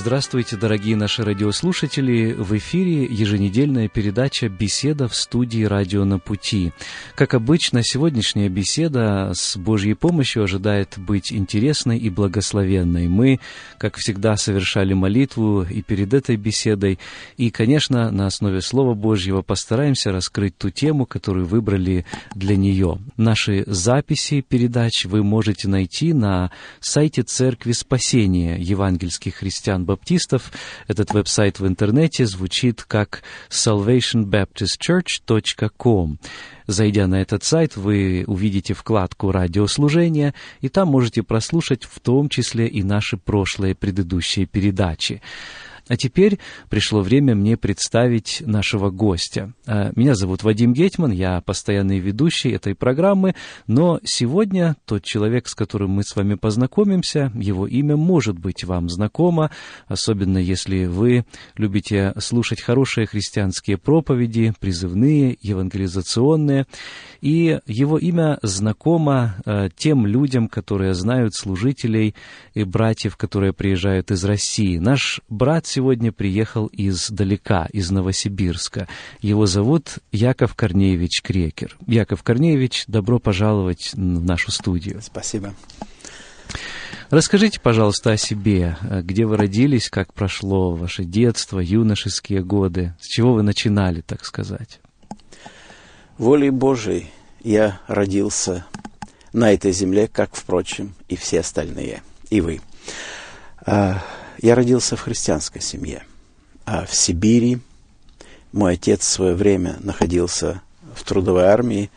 Здравствуйте, дорогие наши радиослушатели! В эфире еженедельная передача «Беседа в студии «Радио на пути». Как обычно, сегодняшняя беседа с Божьей помощью ожидает быть интересной и благословенной. Мы, как всегда, совершали молитву и перед этой беседой, и, конечно, на основе Слова Божьего постараемся раскрыть ту тему, которую выбрали для нее. Наши записи передач вы можете найти на сайте Церкви Спасения евангельских христиан баптистов. Этот веб-сайт в интернете звучит как salvationbaptistchurch.com. Зайдя на этот сайт, вы увидите вкладку «Радиослужение», и там можете прослушать в том числе и наши прошлые предыдущие передачи. А теперь пришло время мне представить нашего гостя. А, меня зовут Вадим Гетман, я постоянный ведущий этой программы, но сегодня тот человек, с которым мы с вами познакомимся, его имя может быть вам знакомо, особенно если вы любите слушать хорошие христианские проповеди, призывные, евангелизационные, и его имя знакомо а, тем людям, которые знают служителей и братьев, которые приезжают из России. Наш брат сегодня сегодня приехал издалека, из Новосибирска. Его зовут Яков Корнеевич Крекер. Яков Корнеевич, добро пожаловать в нашу студию. Спасибо. Расскажите, пожалуйста, о себе. Где вы родились, как прошло ваше детство, юношеские годы? С чего вы начинали, так сказать? Волей Божией я родился на этой земле, как, впрочем, и все остальные, и вы. Я родился в христианской семье, а в Сибири мой отец в свое время находился в трудовой армии.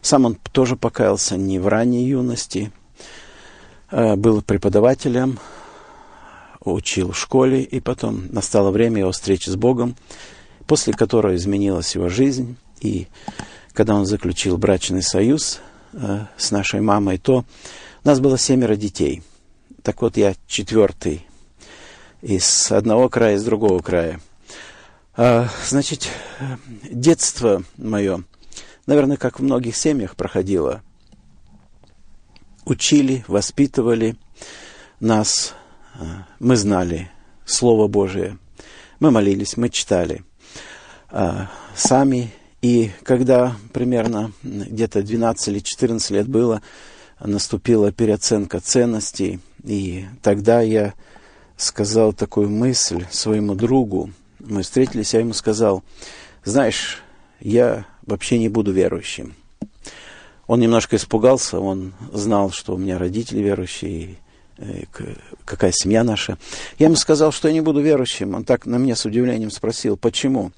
Сам он тоже покаялся не в ранней юности, а был преподавателем, учил в школе, и потом настало время его встречи с Богом, после которой изменилась его жизнь. И когда он заключил брачный союз э, с нашей мамой, то у нас было семеро детей. Так вот, я четвертый из одного края, из другого края. А, значит, детство мое, наверное, как в многих семьях проходило. Учили, воспитывали нас, а, мы знали Слово Божие, мы молились, мы читали а, сами. И когда примерно где-то 12 или 14 лет было, наступила переоценка ценностей, и тогда я сказал такую мысль своему другу. Мы встретились, я ему сказал, знаешь, я вообще не буду верующим. Он немножко испугался, он знал, что у меня родители верующие, и какая семья наша. Я ему сказал, что я не буду верующим. Он так на меня с удивлением спросил, почему?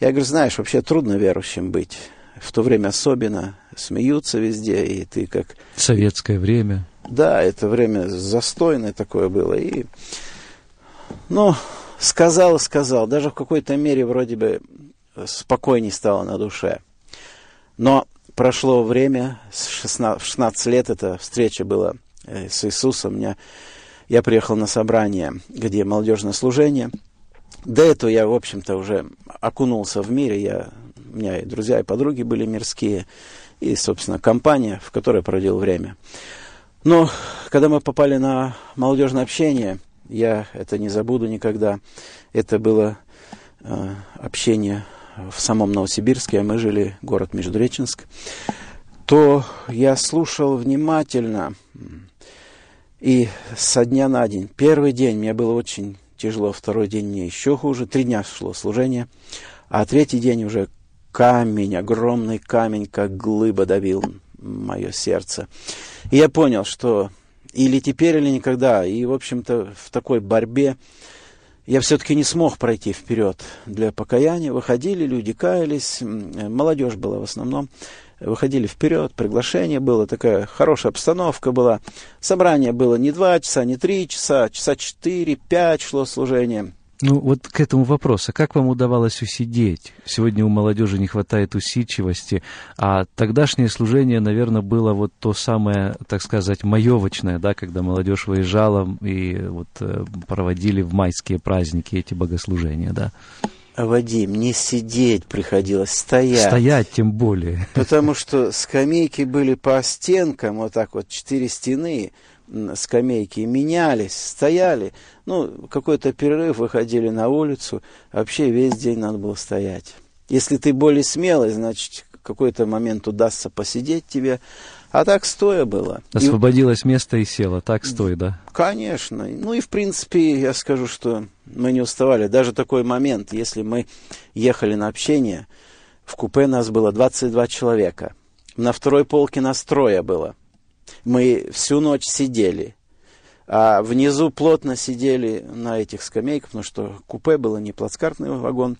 Я говорю, знаешь, вообще трудно верующим быть. В то время особенно смеются везде, и ты как... Советское время. Да, это время застойное такое было. И ну, сказал сказал. Даже в какой-то мере вроде бы спокойней стало на душе. Но прошло время, 16, 16 лет эта встреча была э, с Иисусом. Меня, я приехал на собрание, где молодежное служение. До этого я, в общем-то, уже окунулся в мире. Я, у меня и друзья, и подруги были мирские. И, собственно, компания, в которой проводил время. Но когда мы попали на молодежное общение – я это не забуду никогда. Это было э, общение в самом Новосибирске, а мы жили город Междуреченск. То я слушал внимательно и со дня на день. Первый день мне было очень тяжело, второй день мне еще хуже. Три дня шло служение, а третий день уже камень, огромный камень, как глыба давил мое сердце. И я понял, что или теперь, или никогда. И, в общем-то, в такой борьбе я все-таки не смог пройти вперед для покаяния. Выходили люди, каялись, молодежь была в основном. Выходили вперед, приглашение было, такая хорошая обстановка была. Собрание было не два часа, не три часа, часа четыре, пять шло служение. Ну, вот к этому вопросу. Как вам удавалось усидеть? Сегодня у молодежи не хватает усидчивости, а тогдашнее служение, наверное, было вот то самое, так сказать, маевочное, да, когда молодежь выезжала и вот э, проводили в майские праздники эти богослужения, да? Вадим, не сидеть приходилось, стоять. Стоять тем более. Потому что скамейки были по стенкам, вот так вот, четыре стены, скамейки менялись, стояли. Ну, какой-то перерыв, выходили на улицу. Вообще весь день надо было стоять. Если ты более смелый, значит, какой-то момент удастся посидеть тебе. А так стоя было. Освободилось и... место и села, так стой, да? Конечно. Ну и в принципе я скажу, что мы не уставали. Даже такой момент, если мы ехали на общение, в купе нас было 22 человека. На второй полке нас трое было. Мы всю ночь сидели. А внизу плотно сидели на этих скамейках, потому что купе было не плацкартный вагон.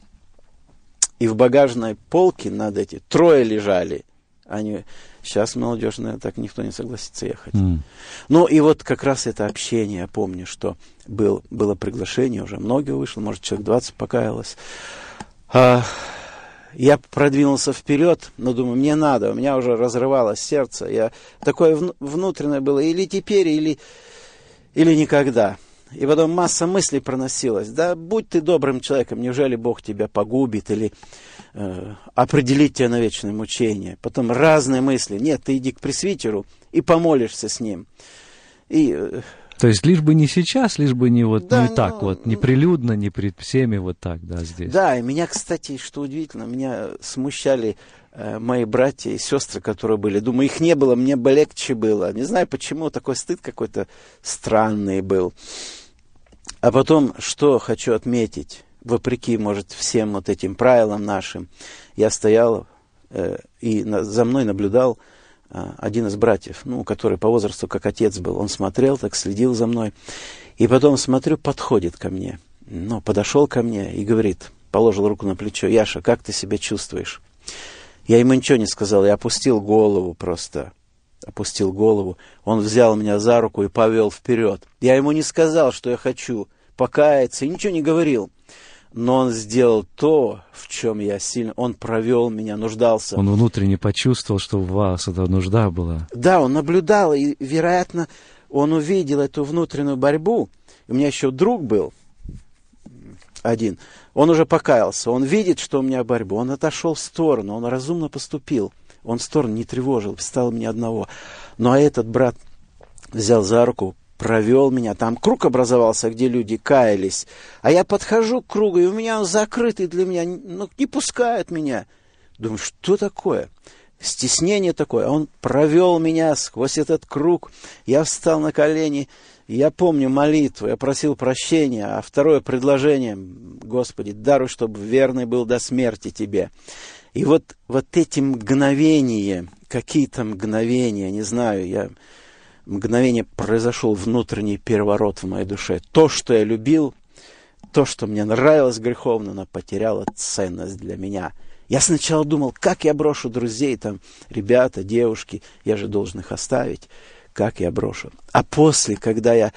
И в багажной полке над эти трое лежали. Они сейчас молодежь, наверное, так никто не согласится ехать. Mm. Ну и вот как раз это общение, я помню, что был, было приглашение, уже многие вышло, может, человек 20 покаялось. А, я продвинулся вперед, но думаю, мне надо, у меня уже разрывалось сердце. Я, такое внутреннее было, или теперь, или, или никогда. И потом масса мыслей проносилась. Да будь ты добрым человеком, неужели Бог тебя погубит или э, определит тебя на вечное мучение? Потом разные мысли. Нет, ты иди к пресвитеру и помолишься с ним. И э, то есть лишь бы не сейчас, лишь бы не вот да, не ну, так вот, не прилюдно, не пред всеми вот так, да, здесь. Да, и меня, кстати, что удивительно, меня смущали э, мои братья и сестры, которые были. Думаю, их не было, мне бы легче было. Не знаю почему, такой стыд какой-то странный был. А потом, что хочу отметить, вопреки, может, всем вот этим правилам нашим, я стоял э, и на, за мной наблюдал а, один из братьев, ну, который по возрасту как отец был, он смотрел, так следил за мной. И потом, смотрю, подходит ко мне. Ну, подошел ко мне и говорит, положил руку на плечо, Яша, как ты себя чувствуешь? Я ему ничего не сказал, я опустил голову просто. Опустил голову. Он взял меня за руку и повел вперед. Я ему не сказал, что я хочу покаяться, и ничего не говорил но он сделал то, в чем я сильно... Он провел меня, нуждался. Он внутренне почувствовал, что у вас эта нужда была. Да, он наблюдал, и, вероятно, он увидел эту внутреннюю борьбу. У меня еще друг был один. Он уже покаялся. Он видит, что у меня борьба. Он отошел в сторону. Он разумно поступил. Он в сторону не тревожил. Стал меня одного. Ну, а этот брат взял за руку, провел меня. Там круг образовался, где люди каялись. А я подхожу к кругу, и у меня он закрытый для меня, ну, не пускает меня. Думаю, что такое? Стеснение такое. Он провел меня сквозь этот круг. Я встал на колени. Я помню молитву, я просил прощения, а второе предложение, Господи, даруй, чтобы верный был до смерти Тебе. И вот, вот эти мгновения, какие-то мгновения, не знаю, я мгновение произошел внутренний переворот в моей душе. То, что я любил, то, что мне нравилось греховно, но потеряло ценность для меня. Я сначала думал, как я брошу друзей, там, ребята, девушки, я же должен их оставить, как я брошу. А после, когда я,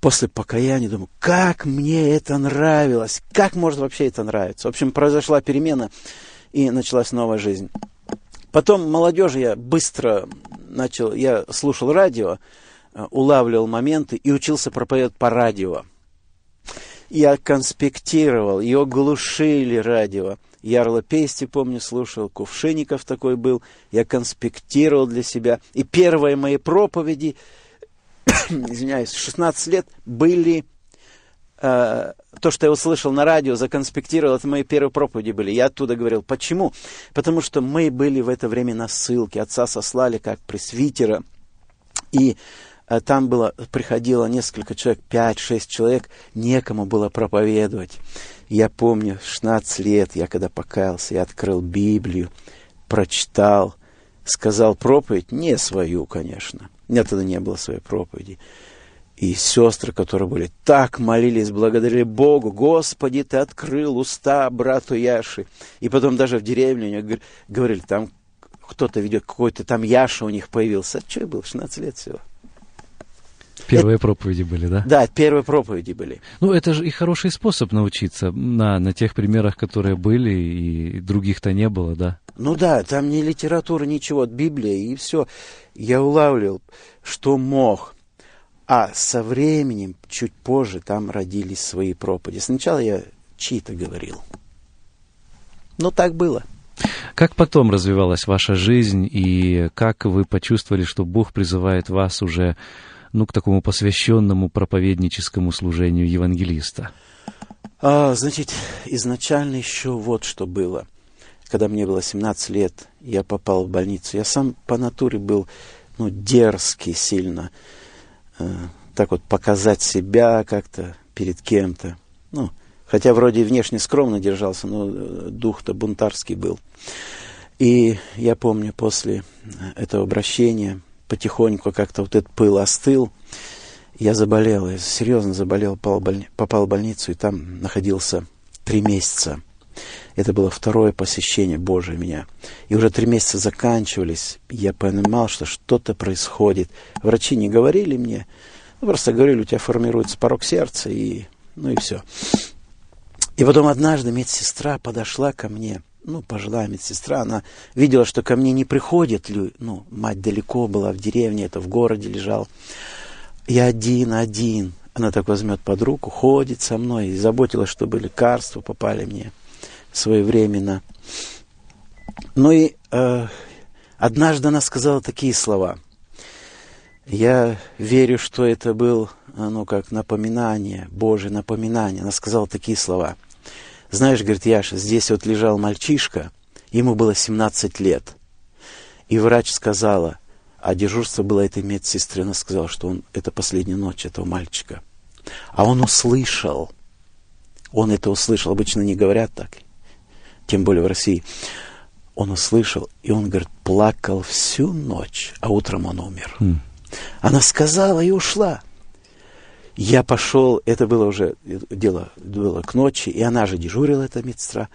после покаяния, думаю, как мне это нравилось, как может вообще это нравиться. В общем, произошла перемена, и началась новая жизнь. Потом молодежи я быстро начал, я слушал радио, э, улавливал моменты и учился проповедовать по радио. Я конспектировал, ее глушили радио. Ярло Пести, помню, слушал, Кувшинников такой был. Я конспектировал для себя. И первые мои проповеди, извиняюсь, 16 лет, были э, то, что я услышал на радио, законспектировал, это мои первые проповеди были. Я оттуда говорил. Почему? Потому что мы были в это время на ссылке. Отца сослали как пресвитера. И э, там было, приходило несколько человек, 5-6 человек, некому было проповедовать. Я помню, 16 лет, я когда покаялся, я открыл Библию, прочитал, сказал проповедь, не свою, конечно. У меня тогда не было своей проповеди и сестры, которые были, так молились, благодарили Богу. Господи, ты открыл уста брату Яши. И потом даже в деревне говорили, там кто-то ведет, какой-то там Яша у них появился. Что я был, 16 лет всего. Первые это, проповеди были, да? Да, первые проповеди были. Ну, это же и хороший способ научиться на, на тех примерах, которые были, и других-то не было, да? Ну да, там ни литература, ничего, от Библии, и все. Я улавливал, что мог. А со временем, чуть позже, там родились свои проповеди. Сначала я чьи-то говорил. Но так было. Как потом развивалась ваша жизнь, и как вы почувствовали, что Бог призывает вас уже ну, к такому посвященному проповедническому служению евангелиста? А, значит, изначально еще вот что было. Когда мне было 17 лет, я попал в больницу. Я сам по натуре был ну, дерзкий сильно. Э, так вот показать себя как-то перед кем-то. Ну, хотя вроде внешне скромно держался, но э, дух-то бунтарский был. И я помню, после этого обращения потихоньку как-то вот этот пыл остыл. Я заболел, я серьезно заболел, попал в больницу, и там находился три месяца. Это было второе посещение Божие меня. И уже три месяца заканчивались. Я понимал, что что-то происходит. Врачи не говорили мне, ну, просто говорили, у тебя формируется порог сердца, и, ну и все. И потом однажды медсестра подошла ко мне – ну, пожилая медсестра, она видела, что ко мне не приходит, ну, мать далеко была в деревне, это в городе лежал. Я один, один. Она так возьмет под руку, ходит со мной и заботилась, чтобы лекарства попали мне своевременно. Ну и э, однажды она сказала такие слова. Я верю, что это был, ну, как напоминание, Божье напоминание. Она сказала такие слова – знаешь, говорит Яша, здесь вот лежал мальчишка, ему было 17 лет. И врач сказала, а дежурство было этой медсестры, она сказала, что он, это последняя ночь этого мальчика. А он услышал, он это услышал, обычно не говорят так, тем более в России. Он услышал, и он, говорит, плакал всю ночь, а утром он умер. Mm. Она сказала и ушла. Я пошел, это было уже дело было к ночи, и она же дежурила, эта медсестра.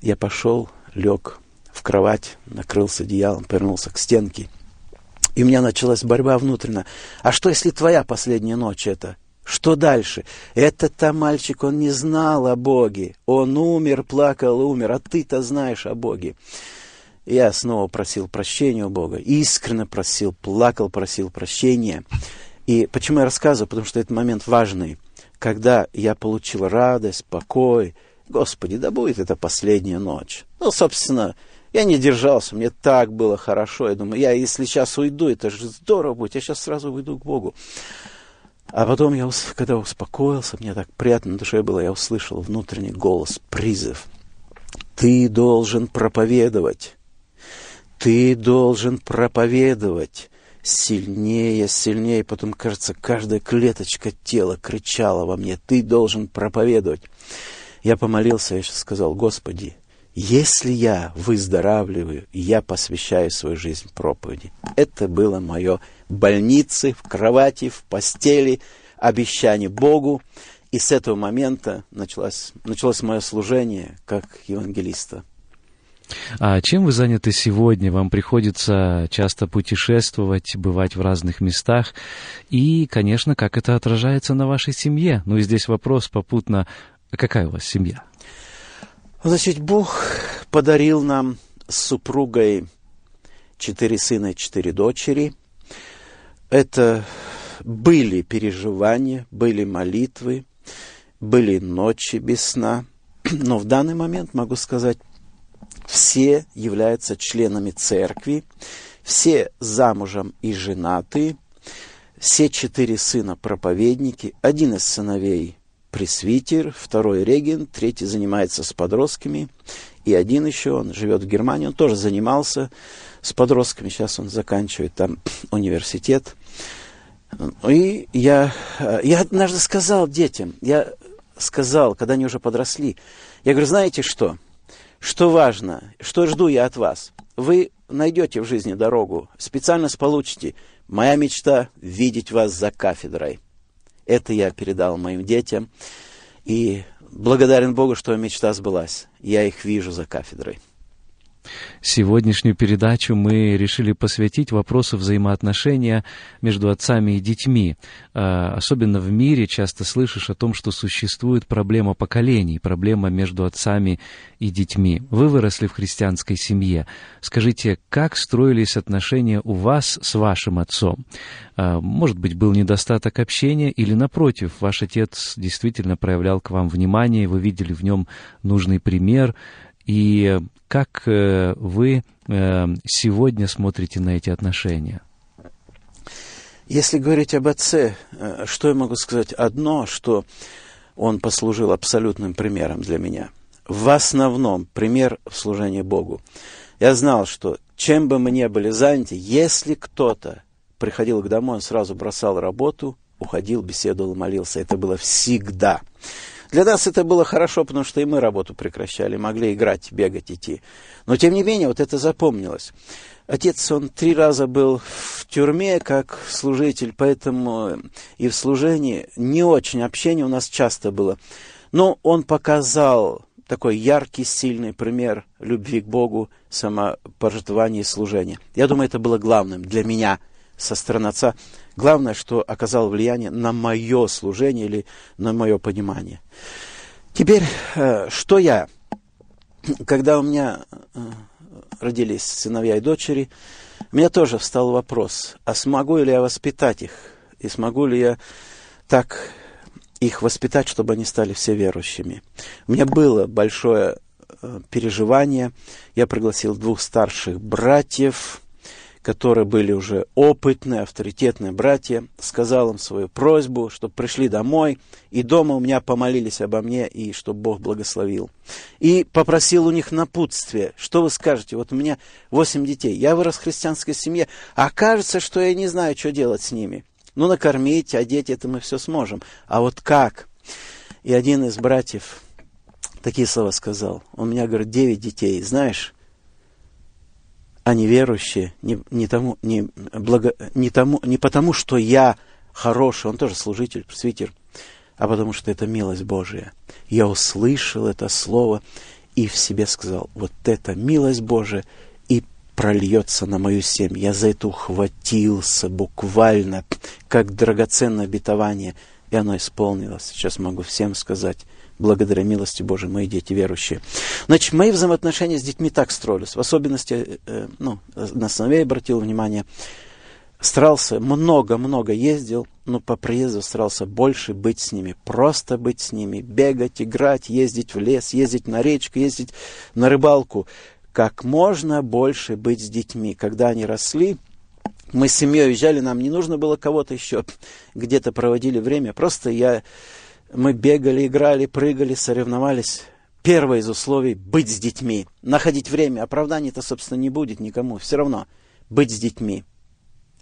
Я пошел, лег в кровать, накрылся одеялом, повернулся к стенке. И у меня началась борьба внутренняя. А что, если твоя последняя ночь это? Что дальше? Этот-то мальчик, он не знал о Боге. Он умер, плакал, умер, а ты-то знаешь о Боге. Я снова просил прощения у Бога, искренне просил, плакал, просил прощения. И почему я рассказываю? Потому что этот момент важный. Когда я получил радость, покой, Господи, да будет это последняя ночь. Ну, собственно, я не держался, мне так было хорошо. Я думаю, я если сейчас уйду, это же здорово будет, я сейчас сразу уйду к Богу. А потом, я, когда успокоился, мне так приятно на душе было, я услышал внутренний голос, призыв. Ты должен проповедовать. Ты должен проповедовать сильнее, сильнее. Потом, кажется, каждая клеточка тела кричала во мне, ты должен проповедовать. Я помолился, я сейчас сказал, Господи, если я выздоравливаю, я посвящаю свою жизнь проповеди. Это было мое больнице, в кровати, в постели, обещание Богу. И с этого момента началось, началось мое служение как евангелиста. А чем вы заняты сегодня? Вам приходится часто путешествовать, бывать в разных местах. И, конечно, как это отражается на вашей семье? Ну и здесь вопрос попутно, а какая у вас семья? Значит, Бог подарил нам с супругой четыре сына и четыре дочери. Это были переживания, были молитвы, были ночи без сна. Но в данный момент могу сказать, все являются членами церкви, все замужем и женаты, все четыре сына проповедники, один из сыновей пресвитер, второй регент, третий занимается с подростками, и один еще, он живет в Германии, он тоже занимался с подростками, сейчас он заканчивает там университет. И я, я однажды сказал детям, я сказал, когда они уже подросли, я говорю, знаете что, что важно, что жду я от вас? Вы найдете в жизни дорогу, специально получите. Моя мечта – видеть вас за кафедрой. Это я передал моим детям. И благодарен Богу, что мечта сбылась. Я их вижу за кафедрой. Сегодняшнюю передачу мы решили посвятить вопросу взаимоотношения между отцами и детьми. А, особенно в мире часто слышишь о том, что существует проблема поколений, проблема между отцами и детьми. Вы выросли в христианской семье. Скажите, как строились отношения у вас с вашим отцом? А, может быть, был недостаток общения или, напротив, ваш отец действительно проявлял к вам внимание, вы видели в нем нужный пример, и как э, вы э, сегодня смотрите на эти отношения? Если говорить об отце, э, что я могу сказать? Одно, что он послужил абсолютным примером для меня. В основном пример в служении Богу. Я знал, что чем бы мы ни были заняты, если кто-то приходил к дому, он сразу бросал работу, уходил, беседовал, молился. Это было всегда. Для нас это было хорошо, потому что и мы работу прекращали, могли играть, бегать, идти. Но, тем не менее, вот это запомнилось. Отец, он три раза был в тюрьме как служитель, поэтому и в служении не очень общение у нас часто было. Но он показал такой яркий, сильный пример любви к Богу, самопожертвования и служения. Я думаю, это было главным для меня со стороны отца. Главное, что оказал влияние на мое служение или на мое понимание. Теперь, э, что я? Когда у меня э, родились сыновья и дочери, у меня тоже встал вопрос, а смогу ли я воспитать их? И смогу ли я так их воспитать, чтобы они стали все верующими? У меня было большое э, переживание. Я пригласил двух старших братьев – которые были уже опытные, авторитетные братья, сказал им свою просьбу, чтобы пришли домой, и дома у меня помолились обо мне, и чтобы Бог благословил. И попросил у них напутствие. Что вы скажете? Вот у меня восемь детей, я вырос в христианской семье, а кажется, что я не знаю, что делать с ними. Ну, накормить, одеть, это мы все сможем. А вот как? И один из братьев такие слова сказал. Он меня, говорит, девять детей. Знаешь, они верующие не, не, тому, не, благо, не, тому, не потому, что я хороший, он тоже служитель, пресвитер, а потому что это милость Божия. Я услышал это слово и в себе сказал, вот это милость Божия, и прольется на мою семью. Я за это ухватился буквально, как драгоценное обетование, и оно исполнилось. Сейчас могу всем сказать, благодаря милости Божией, мои дети верующие. Значит, мои взаимоотношения с детьми так строились. В особенности, э, ну, на сыновей обратил внимание, старался, много-много ездил, но по приезду старался больше быть с ними, просто быть с ними, бегать, играть, ездить в лес, ездить на речку, ездить на рыбалку. Как можно больше быть с детьми. Когда они росли, мы с семьей уезжали, нам не нужно было кого-то еще, где-то проводили время. Просто я мы бегали, играли, прыгали, соревновались. Первое из условий – быть с детьми. Находить время. Оправданий-то, собственно, не будет никому. Все равно быть с детьми.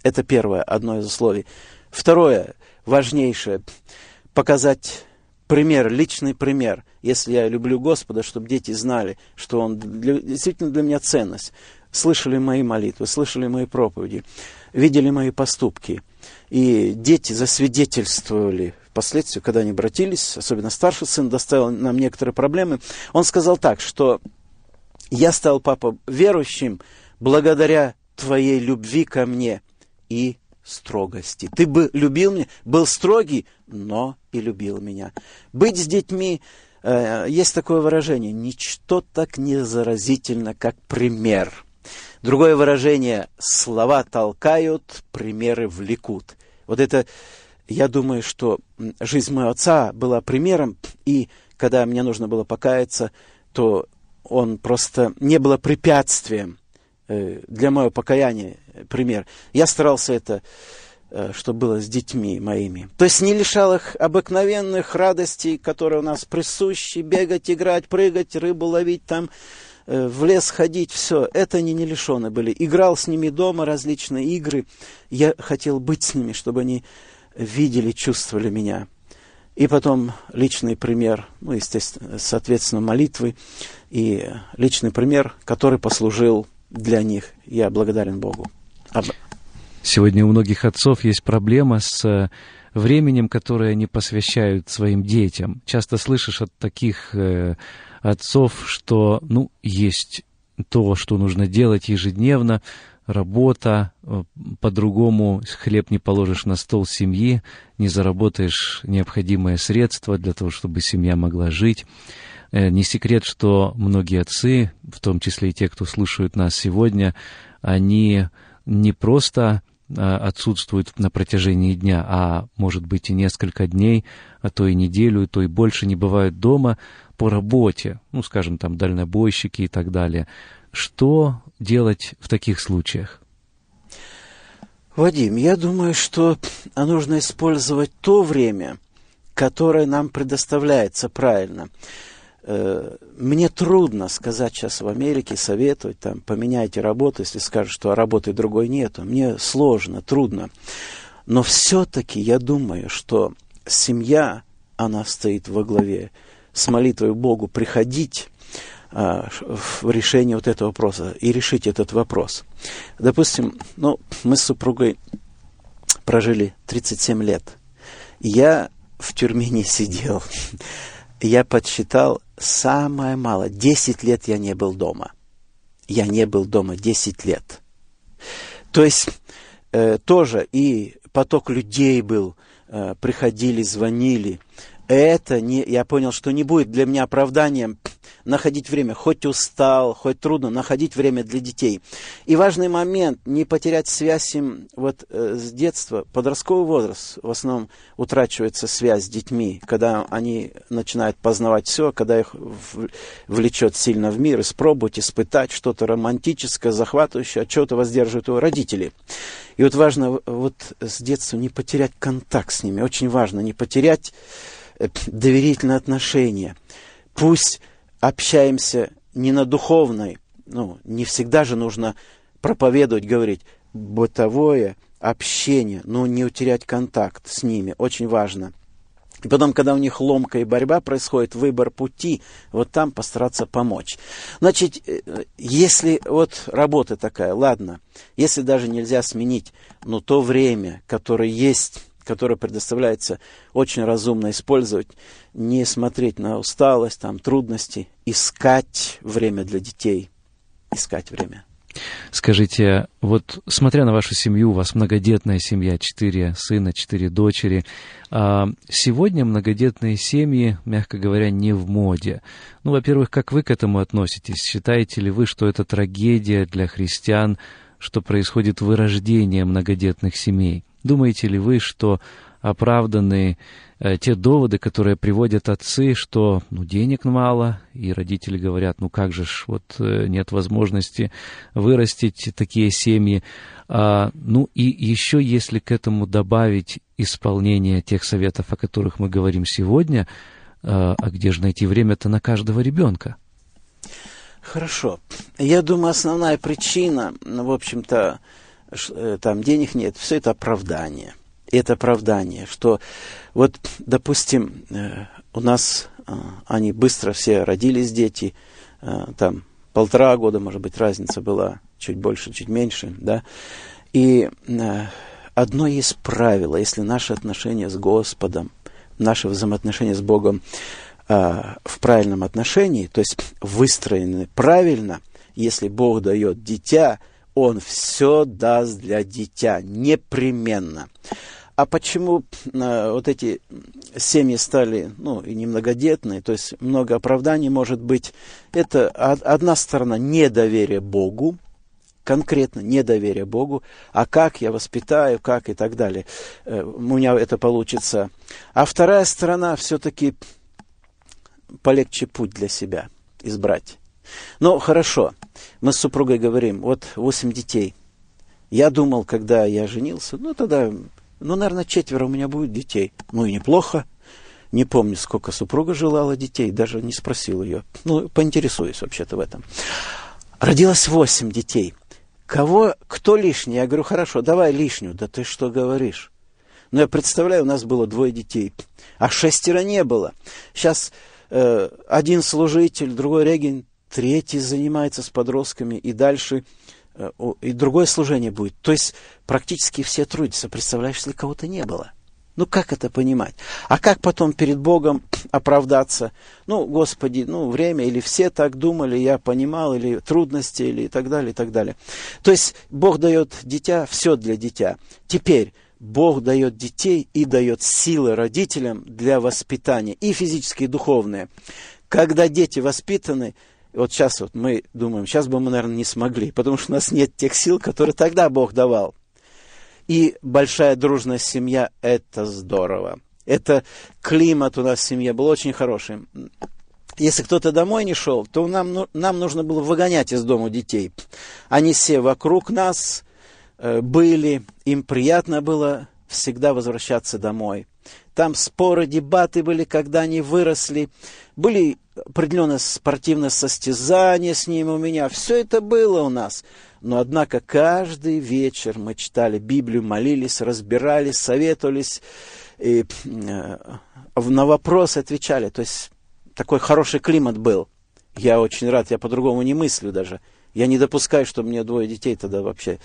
Это первое, одно из условий. Второе, важнейшее – показать пример, личный пример. Если я люблю Господа, чтобы дети знали, что Он для, действительно для меня ценность. Слышали мои молитвы, слышали мои проповеди, видели мои поступки. И дети засвидетельствовали впоследствии, когда они обратились, особенно старший сын доставил нам некоторые проблемы, он сказал так, что я стал, папа, верующим благодаря твоей любви ко мне и строгости. Ты бы любил меня, был строгий, но и любил меня. Быть с детьми, э, есть такое выражение, ничто так не заразительно, как пример. Другое выражение, слова толкают, примеры влекут. Вот это я думаю, что жизнь моего отца была примером, и когда мне нужно было покаяться, то он просто не было препятствием э, для моего покаяния, пример. Я старался это, э, что было с детьми моими. То есть не лишал их обыкновенных радостей, которые у нас присущи, бегать, играть, прыгать, рыбу ловить там, э, в лес ходить, все, это они не лишены были. Играл с ними дома различные игры. Я хотел быть с ними, чтобы они видели, чувствовали меня. И потом личный пример, ну, естественно, соответственно, молитвы и личный пример, который послужил для них. Я благодарен Богу. Сегодня у многих отцов есть проблема с э, временем, которое они посвящают своим детям. Часто слышишь от таких э, отцов, что, ну, есть то, что нужно делать ежедневно, работа, э, по-другому хлеб не положишь на стол семьи, не заработаешь необходимые средства для того, чтобы семья могла жить. Э, не секрет, что многие отцы, в том числе и те, кто слушают нас сегодня, они не просто э, отсутствуют на протяжении дня, а может быть и несколько дней, а то и неделю, то и больше не бывают дома по работе, ну, скажем, там, дальнобойщики и так далее. Что делать в таких случаях? Вадим, я думаю, что нужно использовать то время, которое нам предоставляется правильно. Э, мне трудно сказать сейчас в Америке, советовать, там, поменяйте работу, если скажут, что работы другой нету. Мне сложно, трудно. Но все-таки я думаю, что семья, она стоит во главе. С молитвой Богу приходить а, в решение вот этого вопроса и решить этот вопрос. Допустим, ну, мы с супругой прожили 37 лет. Я в тюрьме не сидел. Я подсчитал самое мало. 10 лет я не был дома. Я не был дома 10 лет. То есть э, тоже и поток людей был, э, приходили, звонили. Это не, я понял, что не будет для меня оправданием находить время, хоть устал, хоть трудно, находить время для детей. И важный момент, не потерять связь им вот э, с детства, подростковый возраст, в основном утрачивается связь с детьми, когда они начинают познавать все, когда их влечет сильно в мир, испробовать, испытать что-то романтическое, захватывающее, от чего-то воздерживают его родители. И вот важно вот с детства не потерять контакт с ними, очень важно не потерять доверительные отношения. Пусть общаемся не на духовной, ну, не всегда же нужно проповедовать, говорить, бытовое общение, но не утерять контакт с ними, очень важно. И потом, когда у них ломка и борьба происходит, выбор пути, вот там постараться помочь. Значит, э, если вот работа такая, ладно, если даже нельзя сменить, но то время, которое есть которое предоставляется очень разумно использовать, не смотреть на усталость, там, трудности, искать время для детей, искать время. Скажите, вот смотря на вашу семью, у вас многодетная семья, четыре сына, четыре дочери. А сегодня многодетные семьи, мягко говоря, не в моде. Ну, во-первых, как вы к этому относитесь? Считаете ли вы, что это трагедия для христиан, что происходит вырождение многодетных семей? Думаете ли вы, что оправданы э, те доводы, которые приводят отцы, что ну, денег мало, и родители говорят, ну как же ж, вот э, нет возможности вырастить такие семьи. А, ну и еще, если к этому добавить исполнение тех советов, о которых мы говорим сегодня, а, а где же найти время-то на каждого ребенка? Хорошо. Я думаю, основная причина, в общем-то, Э, там денег нет, все это оправдание. Это оправдание, что вот, допустим, э, у нас э, они быстро все родились, дети, там полтора года, может быть, разница была, чуть больше, чуть меньше, да, и одно есть правило, если наши отношения с Господом, наши взаимоотношения с Богом в правильном отношении, то есть выстроены правильно, если Бог дает дитя, он все даст для дитя, непременно. А почему э, вот эти семьи стали, ну, и немногодетные, то есть много оправданий может быть. Это одна сторона недоверие Богу, конкретно недоверие Богу, а как я воспитаю, как и так далее. Э, у меня это получится. А вторая сторона все-таки полегче путь для себя избрать. Ну, хорошо, мы с супругой говорим, вот восемь детей. Я думал, когда я женился, ну, тогда, ну, наверное, четверо у меня будет детей. Ну, и неплохо. Не помню, сколько супруга желала детей, даже не спросил ее. Ну, поинтересуюсь вообще-то в этом. Родилось восемь детей. Кого, кто лишний? Я говорю, хорошо, давай лишнюю. Да ты что говоришь? Ну, я представляю, у нас было двое детей, а шестеро не было. Сейчас э, один служитель, другой регент, третий занимается с подростками, и дальше э, и другое служение будет. То есть практически все трудятся. Представляешь, если кого-то не было. Ну, как это понимать? А как потом перед Богом оправдаться? Ну, Господи, ну, время, или все так думали, я понимал, или трудности, или и так далее, и так далее. То есть, Бог дает дитя, все для дитя. Теперь, Бог дает детей и дает силы родителям для воспитания, и физические, и духовные. Когда дети воспитаны, вот сейчас вот мы думаем, сейчас бы мы, наверное, не смогли, потому что у нас нет тех сил, которые тогда Бог давал. И большая дружная семья – это здорово. Это климат у нас в семье был очень хороший. Если кто-то домой не шел, то нам, ну, нам нужно было выгонять из дома детей. Они все вокруг нас э, были, им приятно было всегда возвращаться домой. Там споры, дебаты были, когда они выросли. Были определенное спортивное состязание с ними у меня. Все это было у нас. Но, однако, каждый вечер мы читали Библию, молились, разбирались, советовались, и э, на вопросы отвечали. То есть, такой хороший климат был. Я очень рад, я по-другому не мыслю даже. Я не допускаю, что мне двое детей тогда вообще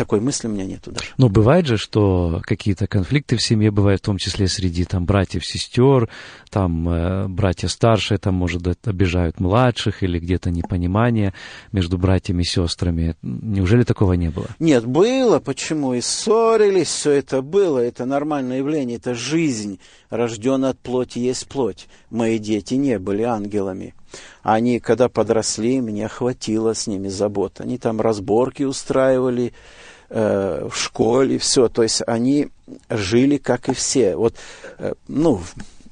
такой мысли у меня нету даже. Но бывает же, что какие-то конфликты в семье бывают, в том числе среди там братьев, сестер, там э, братья старшие, там, может, обижают младших или где-то непонимание между братьями и сестрами. Неужели такого не было? Нет, было. Почему? И ссорились, все это было. Это нормальное явление, это жизнь. Рожденная от плоти есть плоть. Мои дети не были ангелами. Они, когда подросли, меня хватило с ними забот. Они там разборки устраивали э, в школе, все. То есть они жили, как и все. Вот, э, ну,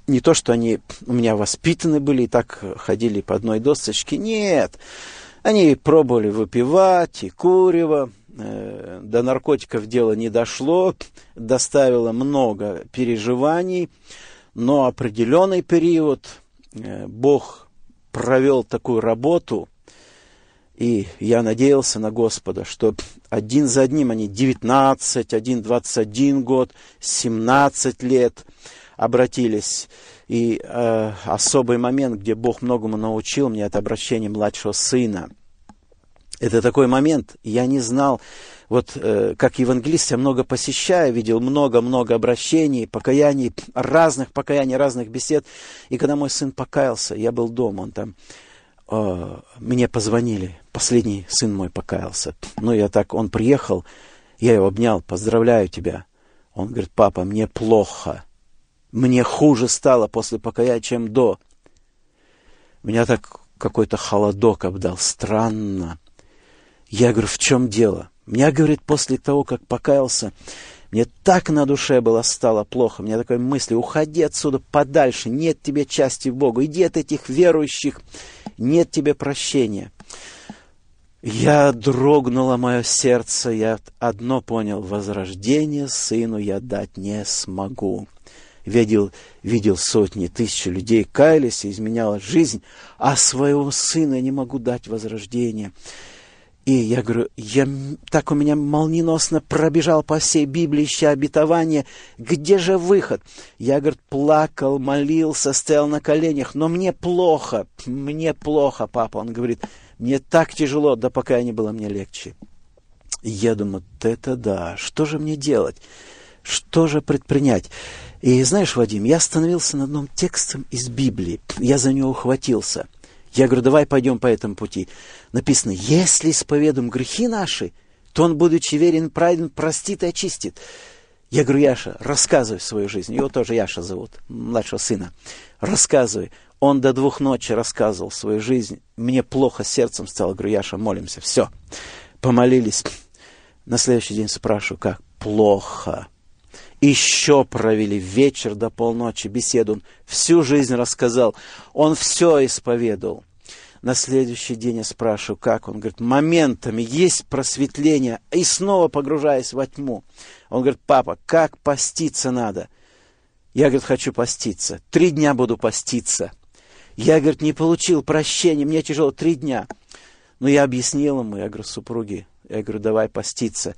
не то, что они у меня воспитаны были и так ходили по одной досточке. Нет. Они пробовали выпивать и курево. Э, до наркотиков дело не дошло. Доставило много переживаний. Но определенный период э, Бог провел такую работу, и я надеялся на Господа, что один за одним они 19, один 21 год, 17 лет обратились. И э, особый момент, где Бог многому научил меня, это обращение младшего сына. Это такой момент, я не знал, вот э, как евангелист, я много посещаю, видел много-много обращений, покаяний, разных покаяний, разных бесед. И когда мой сын покаялся, я был дома, он там, э, мне позвонили, последний сын мой покаялся. Ну, я так, он приехал, я его обнял, поздравляю тебя. Он говорит, папа, мне плохо, мне хуже стало после покаяния, чем до. Меня так какой-то холодок обдал, странно. Я говорю, в чем дело? Меня, говорит, после того, как покаялся, мне так на душе было стало плохо. Мне такой мысли, уходи отсюда подальше, нет тебе части в Богу, иди от этих верующих, нет тебе прощения. Я дрогнуло мое сердце, я одно понял, возрождение сыну я дать не смогу. Видел, видел сотни, тысячи людей, каялись, изменяла жизнь, а своего сына я не могу дать возрождение. И я говорю, я, так у меня молниеносно пробежал по всей Библии, ища обетование, где же выход? Я, говорит, плакал, молился, стоял на коленях, но мне плохо, мне плохо, папа. Он говорит, мне так тяжело, да пока не было мне легче. Я думаю, это да, что же мне делать? Что же предпринять? И знаешь, Вадим, я остановился над одним текстом из Библии, я за него ухватился – я говорю, давай пойдем по этому пути. Написано, если исповедуем грехи наши, то он, будучи верен, праведен, простит и очистит. Я говорю, Яша, рассказывай свою жизнь. Его тоже Яша зовут, младшего сына. Рассказывай. Он до двух ночи рассказывал свою жизнь. Мне плохо сердцем стало. Говорю, Яша, молимся. Все. Помолились. На следующий день спрашиваю, как? Плохо. Еще провели вечер до полночи беседу. Он всю жизнь рассказал. Он все исповедовал. На следующий день я спрашиваю, как? Он говорит, моментами есть просветление, и снова погружаясь во тьму. Он говорит, папа, как поститься надо? Я, говорит, хочу поститься. Три дня буду поститься. Я, говорит, не получил прощения, мне тяжело три дня. Но я объяснил ему, я говорю, супруги, я говорю, давай поститься.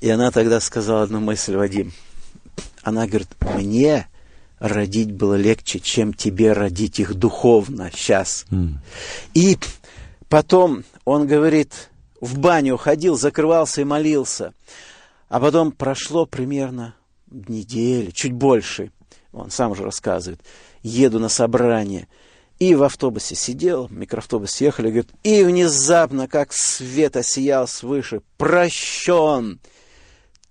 И она тогда сказала одну мысль, Вадим. Она говорит, мне родить было легче, чем тебе родить их духовно сейчас. Mm. И потом он говорит, в баню ходил, закрывался и молился. А потом прошло примерно недели, чуть больше, он сам же рассказывает, еду на собрание, и в автобусе сидел, микроавтобус ехали, говорит, и внезапно, как свет осиял свыше, прощен,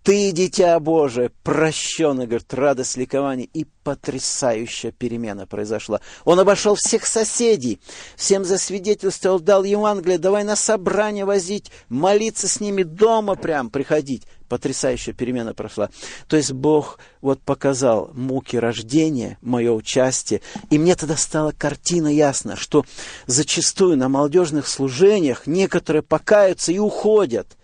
ты, дитя Божие, прощен, и, говорит, радость, ликование, и потрясающая перемена произошла. Он обошел всех соседей, всем засвидетельствовал, дал Евангелие, давай на собрание возить, молиться с ними дома прям, приходить. Потрясающая перемена прошла. То есть Бог вот показал муки рождения, мое участие, и мне тогда стала картина ясна, что зачастую на молодежных служениях некоторые покаются и уходят.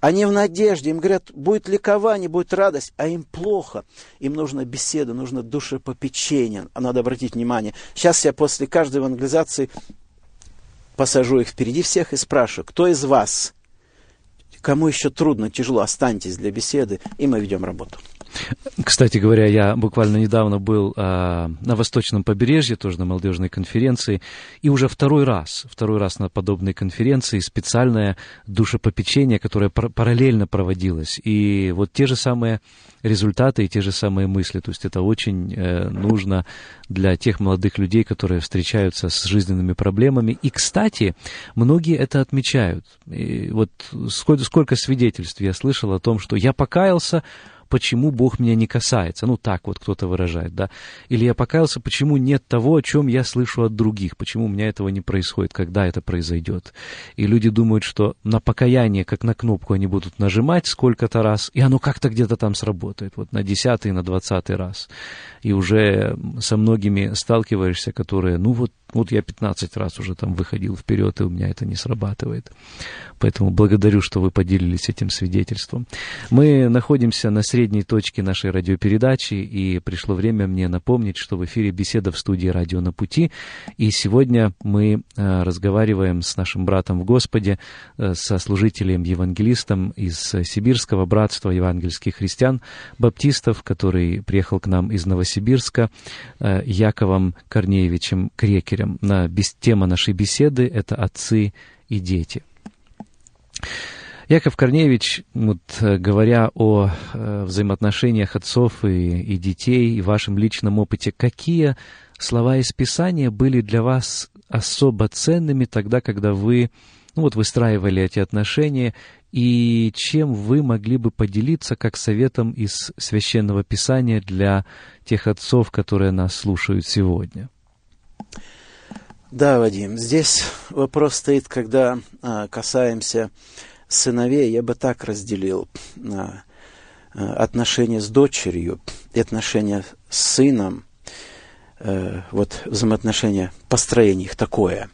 Они в надежде, им говорят, будет ликование, будет радость, а им плохо. Им нужна беседа, нужно душепопечение. А надо обратить внимание. Сейчас я после каждой евангелизации посажу их впереди всех и спрашиваю, кто из вас, кому еще трудно, тяжело, останьтесь для беседы, и мы ведем работу. Кстати говоря, я буквально недавно был а, на Восточном побережье, тоже на молодежной конференции, и уже второй раз, второй раз на подобной конференции специальное душепопечение, которое пар- параллельно проводилось. И вот те же самые результаты и те же самые мысли. То есть это очень э, нужно для тех молодых людей, которые встречаются с жизненными проблемами. И, кстати, многие это отмечают. И вот сколько, сколько свидетельств я слышал о том, что я покаялся, почему Бог меня не касается. Ну, так вот кто-то выражает, да. Или я покаялся, почему нет того, о чем я слышу от других, почему у меня этого не происходит, когда это произойдет. И люди думают, что на покаяние, как на кнопку, они будут нажимать сколько-то раз, и оно как-то где-то там сработает, вот на десятый, на двадцатый раз. И уже со многими сталкиваешься, которые, ну вот, вот я 15 раз уже там выходил вперед, и у меня это не срабатывает. Поэтому благодарю, что вы поделились этим свидетельством. Мы находимся на средней точке нашей радиопередачи, и пришло время мне напомнить, что в эфире беседа в студии «Радио на пути», и сегодня мы э, разговариваем с нашим братом в Господе, э, со служителем-евангелистом из Сибирского братства евангельских христиан, баптистов, который приехал к нам из Новосибирска, э, Яковом Корнеевичем Крекерем. На тема нашей беседы — это «Отцы и дети». Яков Корнеевич, вот, э, говоря о э, взаимоотношениях отцов и, и детей, и вашем личном опыте, какие слова из Писания были для вас особо ценными тогда, когда вы ну, вот, выстраивали эти отношения, и чем вы могли бы поделиться как советом из Священного Писания для тех отцов, которые нас слушают сегодня? Да, Вадим, здесь вопрос стоит, когда а, касаемся сыновей, я бы так разделил а, а, отношения с дочерью и отношения с сыном, а, вот взаимоотношения, построение их такое.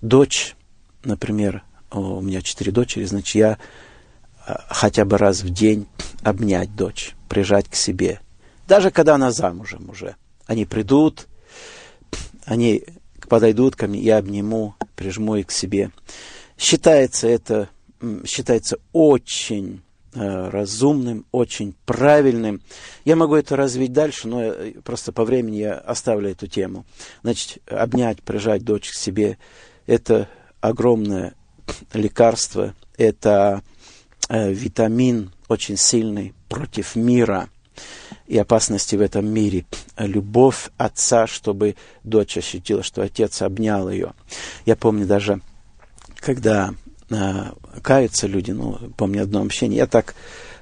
Дочь, например, у меня четыре дочери, значит, я а, хотя бы раз в день обнять дочь, прижать к себе. Даже когда она замужем уже. Они придут, они подойдут ко мне, я обниму, прижму их к себе. Считается это считается очень э, разумным, очень правильным. Я могу это развить дальше, но просто по времени я оставлю эту тему. Значит, обнять, прижать дочь к себе – это огромное лекарство, это э, витамин очень сильный против мира и опасности в этом мире. Любовь отца, чтобы дочь ощутила, что отец обнял ее. Я помню даже, когда э, каются люди, ну, помню одно общение, я так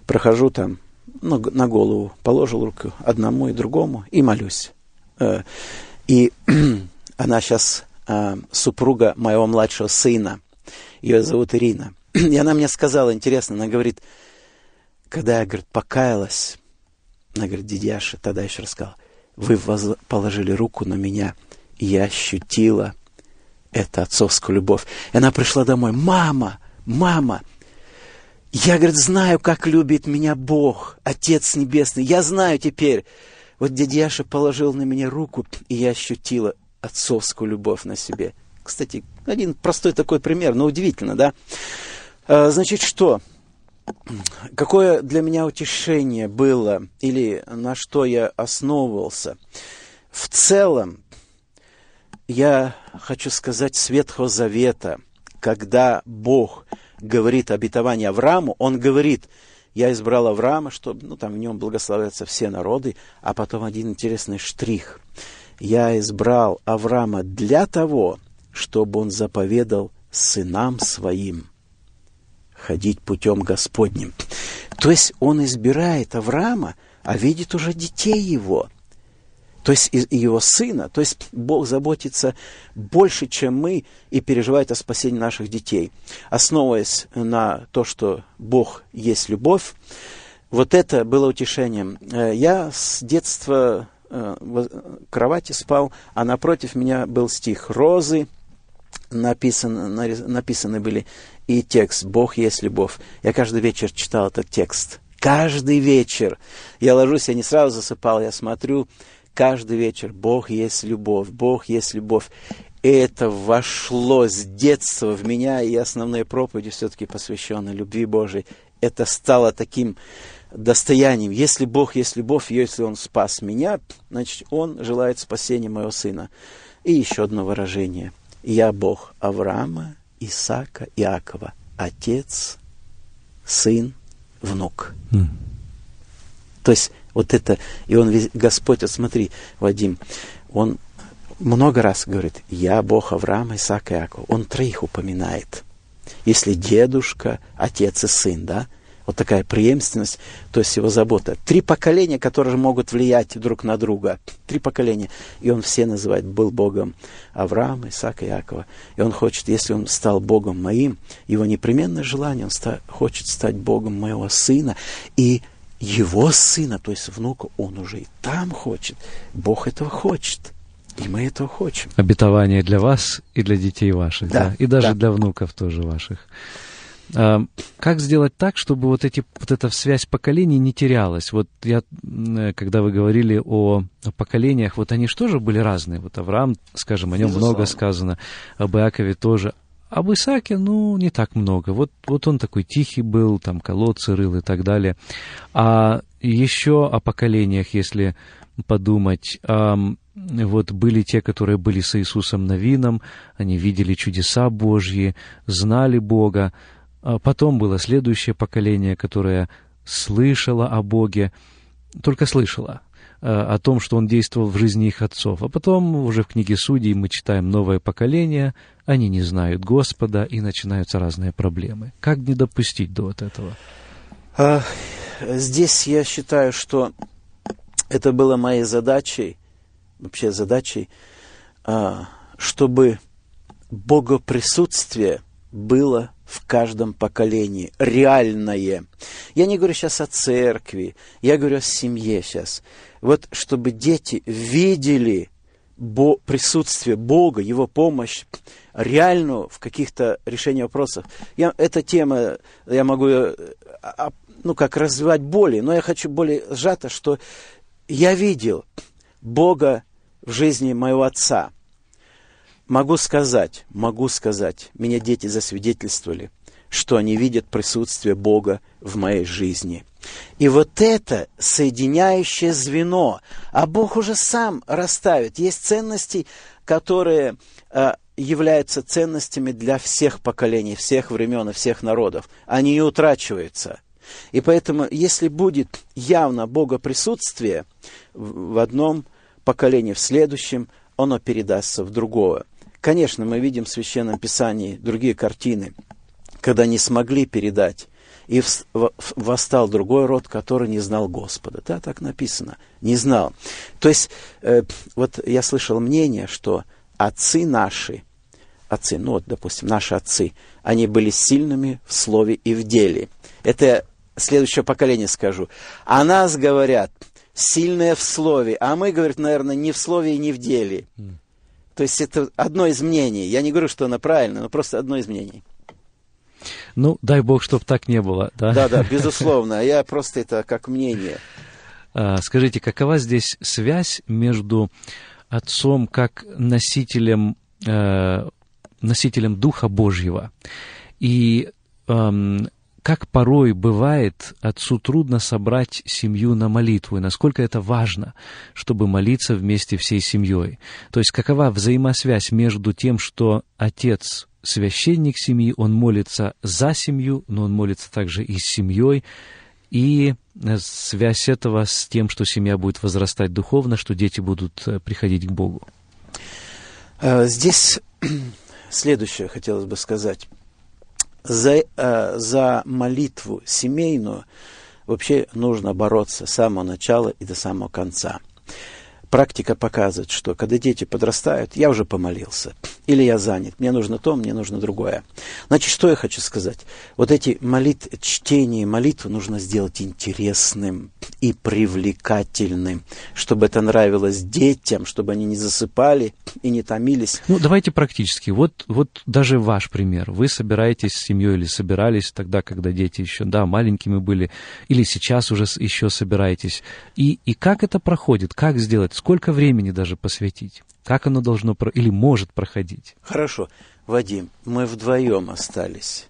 прохожу там, ну, на голову положил руку одному и другому и молюсь. Э, и она сейчас э, супруга моего младшего сына, ее зовут Ирина. И она мне сказала, интересно, она говорит, когда я, говорит, покаялась, она говорит, дедяша, тогда еще рассказала, вы положили руку на меня, и я ощутила это отцовскую любовь. И она пришла домой. Мама, мама, я, говорит, знаю, как любит меня Бог, Отец Небесный. Я знаю теперь. Вот дядя положил на меня руку, и я ощутила отцовскую любовь на себе. Кстати, один простой такой пример, но удивительно, да? А, значит, что? Какое для меня утешение было, или на что я основывался? В целом, я хочу сказать с Ветхого Завета, когда Бог говорит обетование Аврааму, он говорит, Я избрал Авраама, чтобы ну, там в нем благословятся все народы, а потом один интересный штрих. Я избрал Авраама для того, чтобы он заповедал сынам своим ходить путем Господним. То есть он избирает Авраама, а видит уже детей его – то есть его сына. То есть Бог заботится больше, чем мы, и переживает о спасении наших детей. Основываясь на то, что Бог есть любовь, вот это было утешением. Э, я с детства э, в кровати спал, а напротив меня был стих «Розы», написан, написаны были и текст «Бог есть любовь». Я каждый вечер читал этот текст. Каждый вечер. Я ложусь, я не сразу засыпал, я смотрю, каждый вечер «Бог есть любовь, Бог есть любовь». Это вошло с детства в меня, и основные проповеди все-таки посвящены любви Божией. Это стало таким достоянием. Если Бог есть любовь, если Он спас меня, значит, Он желает спасения моего сына. И еще одно выражение. Я Бог Авраама, Исаака, Иакова, Отец, Сын, Внук. Mm. То есть вот это, и он, Господь, вот смотри, Вадим, он много раз говорит, я Бог Авраама, Исаака и Иакова. Он троих упоминает. Если дедушка, отец и сын, да, вот такая преемственность, то есть его забота. Три поколения, которые могут влиять друг на друга. Три поколения. И он все называет, был Богом Авраама, Исаака и Иакова. И он хочет, если он стал Богом моим, его непременное желание, он ста, хочет стать Богом моего сына. И его сына, то есть внука, он уже и там хочет. Бог этого хочет. И мы этого хотим. Обетование для вас и для детей ваших, да, да? и даже да. для внуков тоже ваших. А, как сделать так, чтобы вот, эти, вот эта связь поколений не терялась? Вот я, когда вы говорили о, о поколениях, вот они же тоже были разные. Вот Авраам, скажем, о нем Безусловно. много сказано, об Иакове тоже. Об Исааке, ну, не так много. Вот, вот он такой тихий был, там колодцы рыл и так далее. А еще о поколениях, если подумать, вот были те, которые были с Иисусом Новином, они видели чудеса Божьи, знали Бога. А потом было следующее поколение, которое слышало о Боге, только слышало, о том, что он действовал в жизни их отцов. А потом уже в книге Судей мы читаем новое поколение, они не знают Господа, и начинаются разные проблемы. Как не допустить до вот этого? А, здесь я считаю, что это было моей задачей, вообще задачей, а, чтобы богоприсутствие было в каждом поколении, реальное. Я не говорю сейчас о церкви, я говорю о семье сейчас вот чтобы дети видели бо присутствие Бога, Его помощь реальную в каких-то решениях вопросов. Я, эта тема, я могу ее, а, ну, как развивать более, но я хочу более сжато, что я видел Бога в жизни моего отца. Могу сказать, могу сказать, меня дети засвидетельствовали, что они видят присутствие Бога в моей жизни – и вот это соединяющее звено, а Бог уже сам расставит. Есть ценности, которые э, являются ценностями для всех поколений, всех времен и всех народов. Они не утрачиваются. И поэтому, если будет явно Бога присутствие в одном поколении, в следующем, оно передастся в другое. Конечно, мы видим в Священном Писании другие картины, когда не смогли передать и восстал другой род, который не знал Господа. Да, так написано. Не знал. То есть, э, вот я слышал мнение, что отцы наши, отцы, ну вот, допустим, наши отцы, они были сильными в слове и в деле. Это следующее поколение скажу. О нас говорят, сильные в слове, а мы, говорят, наверное, не в слове и не в деле. То есть это одно из мнений. Я не говорю, что оно правильно, но просто одно из мнений. Ну, дай бог, чтобы так не было, да? Да, да, безусловно. Я просто это как мнение. А, скажите, какова здесь связь между отцом как носителем, э, носителем Духа Божьего и как порой бывает, отцу трудно собрать семью на молитву, и насколько это важно, чтобы молиться вместе всей семьей. То есть какова взаимосвязь между тем, что отец священник семьи, он молится за семью, но он молится также и с семьей. и э, связь этого с тем, что семья будет возрастать духовно, что дети будут э, приходить к Богу? Здесь следующее хотелось бы сказать. За, за молитву семейную вообще нужно бороться с самого начала и до самого конца – практика показывает, что когда дети подрастают, я уже помолился. Или я занят, мне нужно то, мне нужно другое. Значит, что я хочу сказать? Вот эти молит, чтение молитвы нужно сделать интересным и привлекательным, чтобы это нравилось детям, чтобы они не засыпали и не томились. Ну, давайте практически. Вот, вот даже ваш пример. Вы собираетесь с семьей или собирались тогда, когда дети еще, да, маленькими были, или сейчас уже еще собираетесь. И, и как это проходит? Как сделать? Сколько времени даже посвятить? Как оно должно или может проходить? Хорошо. Вадим, мы вдвоем остались.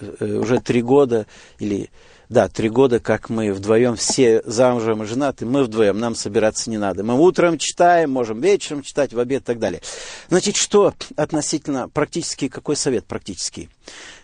Э, уже три года или да, три года, как мы вдвоем, все замужем и женаты, мы вдвоем, нам собираться не надо. Мы утром читаем, можем вечером читать, в обед и так далее. Значит, что относительно практически, какой совет практический?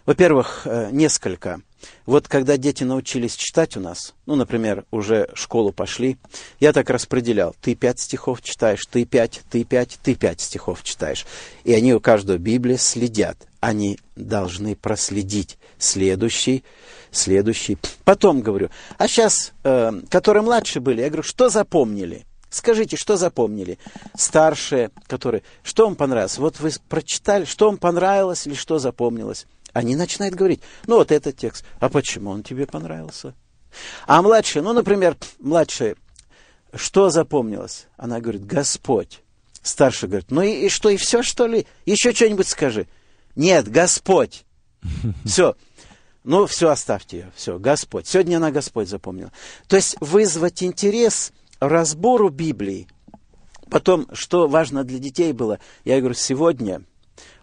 Во-первых, э, несколько. Вот когда дети научились читать у нас, ну, например, уже в школу пошли, я так распределял. Ты пять стихов читаешь, ты пять, ты пять, ты пять стихов читаешь. И они у каждого Библии следят. Они должны проследить следующий, следующий. Потом говорю, а сейчас, э, которые младше были, я говорю, что запомнили? Скажите, что запомнили? Старшие, которые, что вам понравилось? Вот вы прочитали, что вам понравилось или что запомнилось? Они начинают говорить, ну вот этот текст, а почему он тебе понравился? А младшая, ну, например, младшая, что запомнилось? Она говорит, Господь. Старший говорит, ну и, и что, и все, что ли? Еще что-нибудь скажи. Нет, Господь. Все. Ну, все, оставьте ее. Все, Господь. Сегодня она Господь запомнила. То есть вызвать интерес разбору Библии. Потом, что важно для детей было, я говорю, сегодня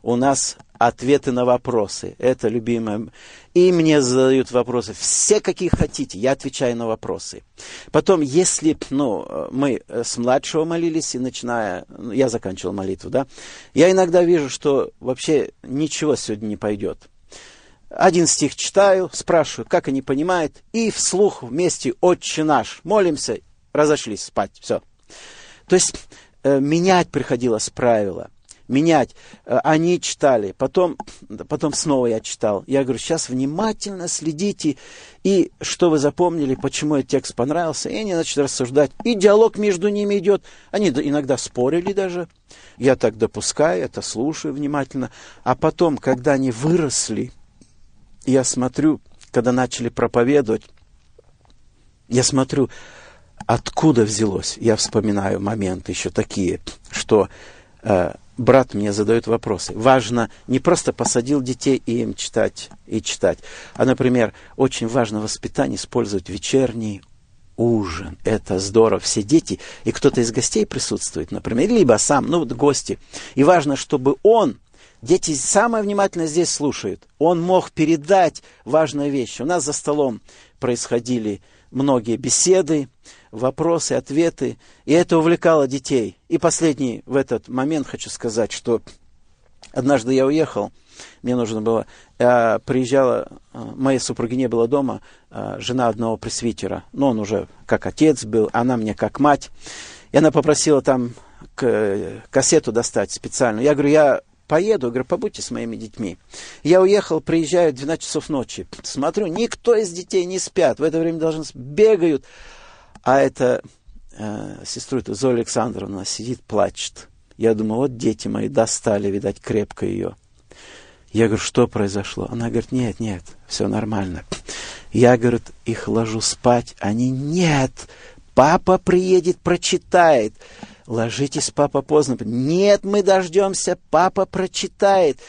у нас ответы на вопросы. Это любимое. И мне задают вопросы. Все, какие хотите. Я отвечаю на вопросы. Потом, если ну, мы с младшего молились, и начиная... Ну, я заканчивал молитву, да? Я иногда вижу, что вообще ничего сегодня не пойдет. Один стих читаю, спрашиваю, как они понимают, и вслух вместе «Отче наш» молимся, разошлись спать, все. То есть э, менять приходилось правила менять. Э, они читали, потом, потом снова я читал. Я говорю, сейчас внимательно следите, и что вы запомнили, почему этот текст понравился, и они начали рассуждать. И диалог между ними идет. Они иногда спорили даже. Я так допускаю, это слушаю внимательно. А потом, когда они выросли, я смотрю, когда начали проповедовать, я смотрю, откуда взялось. Я вспоминаю моменты еще такие, что э, брат мне задает вопросы. Важно не просто посадил детей и им читать и читать, а, например, очень важно воспитание использовать вечерний ужин. Это здорово. Все дети, и кто-то из гостей присутствует, например, либо сам, ну, вот гости. И важно, чтобы он, дети самое внимательно здесь слушают, он мог передать важные вещи. У нас за столом происходили многие беседы, вопросы, ответы, и это увлекало детей. И последний в этот момент хочу сказать, что однажды я уехал, мне нужно было, я приезжала, моей супруги не было дома, жена одного пресвитера, но он уже как отец был, она мне как мать, и она попросила там кассету достать специально. Я говорю, я поеду, говорю, побудьте с моими детьми. Я уехал, приезжаю 12 часов ночи, смотрю, никто из детей не спят, в это время должны бегают, а эта э, сестру, это Зоя Александровна, сидит, плачет. Я думаю, вот дети мои достали, видать, крепко ее. Я говорю, что произошло? Она говорит, нет, нет, все нормально. Я, говорит, их ложу спать. Они, нет, папа приедет, прочитает. Ложитесь, папа, поздно. Нет, мы дождемся, папа прочитает.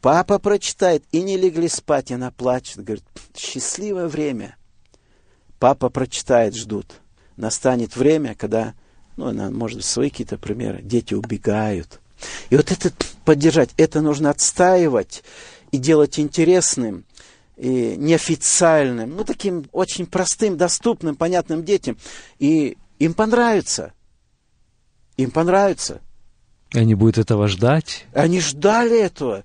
Папа прочитает. И не легли спать, она плачет. Говорит, счастливое время. Папа прочитает, ждут настанет время, когда, ну, может быть, свои какие-то примеры, дети убегают. И вот это поддержать, это нужно отстаивать и делать интересным, и неофициальным, ну, таким очень простым, доступным, понятным детям. И им понравится. Им понравится. Они будут этого ждать? Они ждали этого.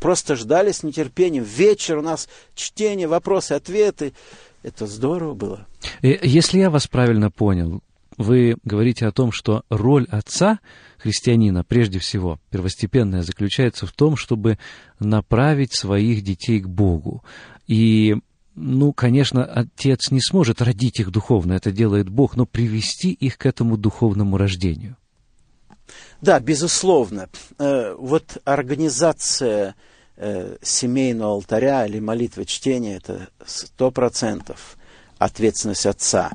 Просто ждали с нетерпением. Вечер у нас чтение, вопросы, ответы. Это здорово было. Э, если я вас правильно понял, вы говорите о том, что роль отца христианина, прежде всего, первостепенная, заключается в том, чтобы направить своих детей к Богу. И ну, конечно, отец не сможет родить их духовно, это делает Бог, но привести их к этому духовному рождению. Да, безусловно. Э, вот организация э, семейного алтаря или молитвы чтения – это сто процентов ответственность отца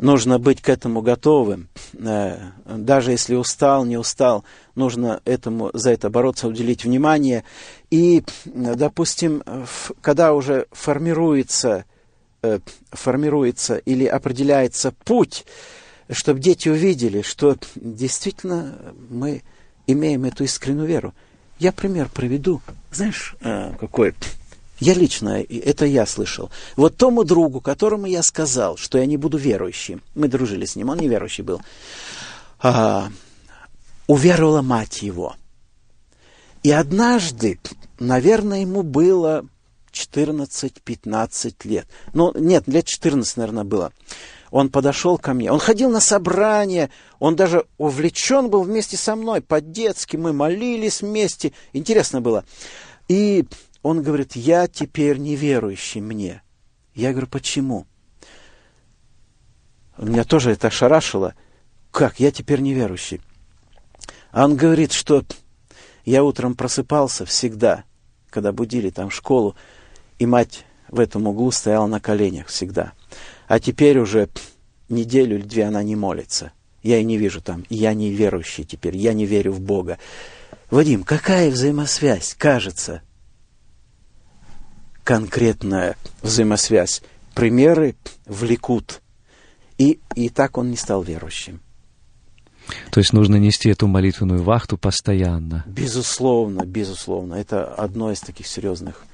нужно быть к этому готовым. Э, даже если устал, не устал, нужно этому, за это бороться, уделить внимание. И, допустим, когда уже формируется, э, формируется или определяется путь, чтобы дети увидели, что действительно мы имеем эту искреннюю веру. Я пример приведу. Знаешь, э, какой? Я лично, это я слышал. Вот тому другу, которому я сказал, что я не буду верующим, мы дружили с ним, он неверующий был, а, уверовала мать его. И однажды, наверное, ему было 14-15 лет. Ну, нет, лет 14, наверное, было. Он подошел ко мне. Он ходил на собрание, он даже увлечен был вместе со мной, по-детски. Мы молились вместе. Интересно было. И он говорит, я теперь неверующий мне. Я говорю, почему? Меня тоже это ошарашило. Как, я теперь неверующий? А он говорит, что я утром просыпался всегда, когда будили там школу, и мать в этом углу стояла на коленях всегда. А теперь уже неделю или две она не молится. Я и не вижу там. Я не верующий теперь. Я не верю в Бога. Вадим, какая взаимосвязь, кажется, конкретная взаимосвязь. Примеры влекут. И, и так он не стал верующим. То есть нужно нести эту молитвенную вахту постоянно. Безусловно, безусловно. Это одно из таких серьезных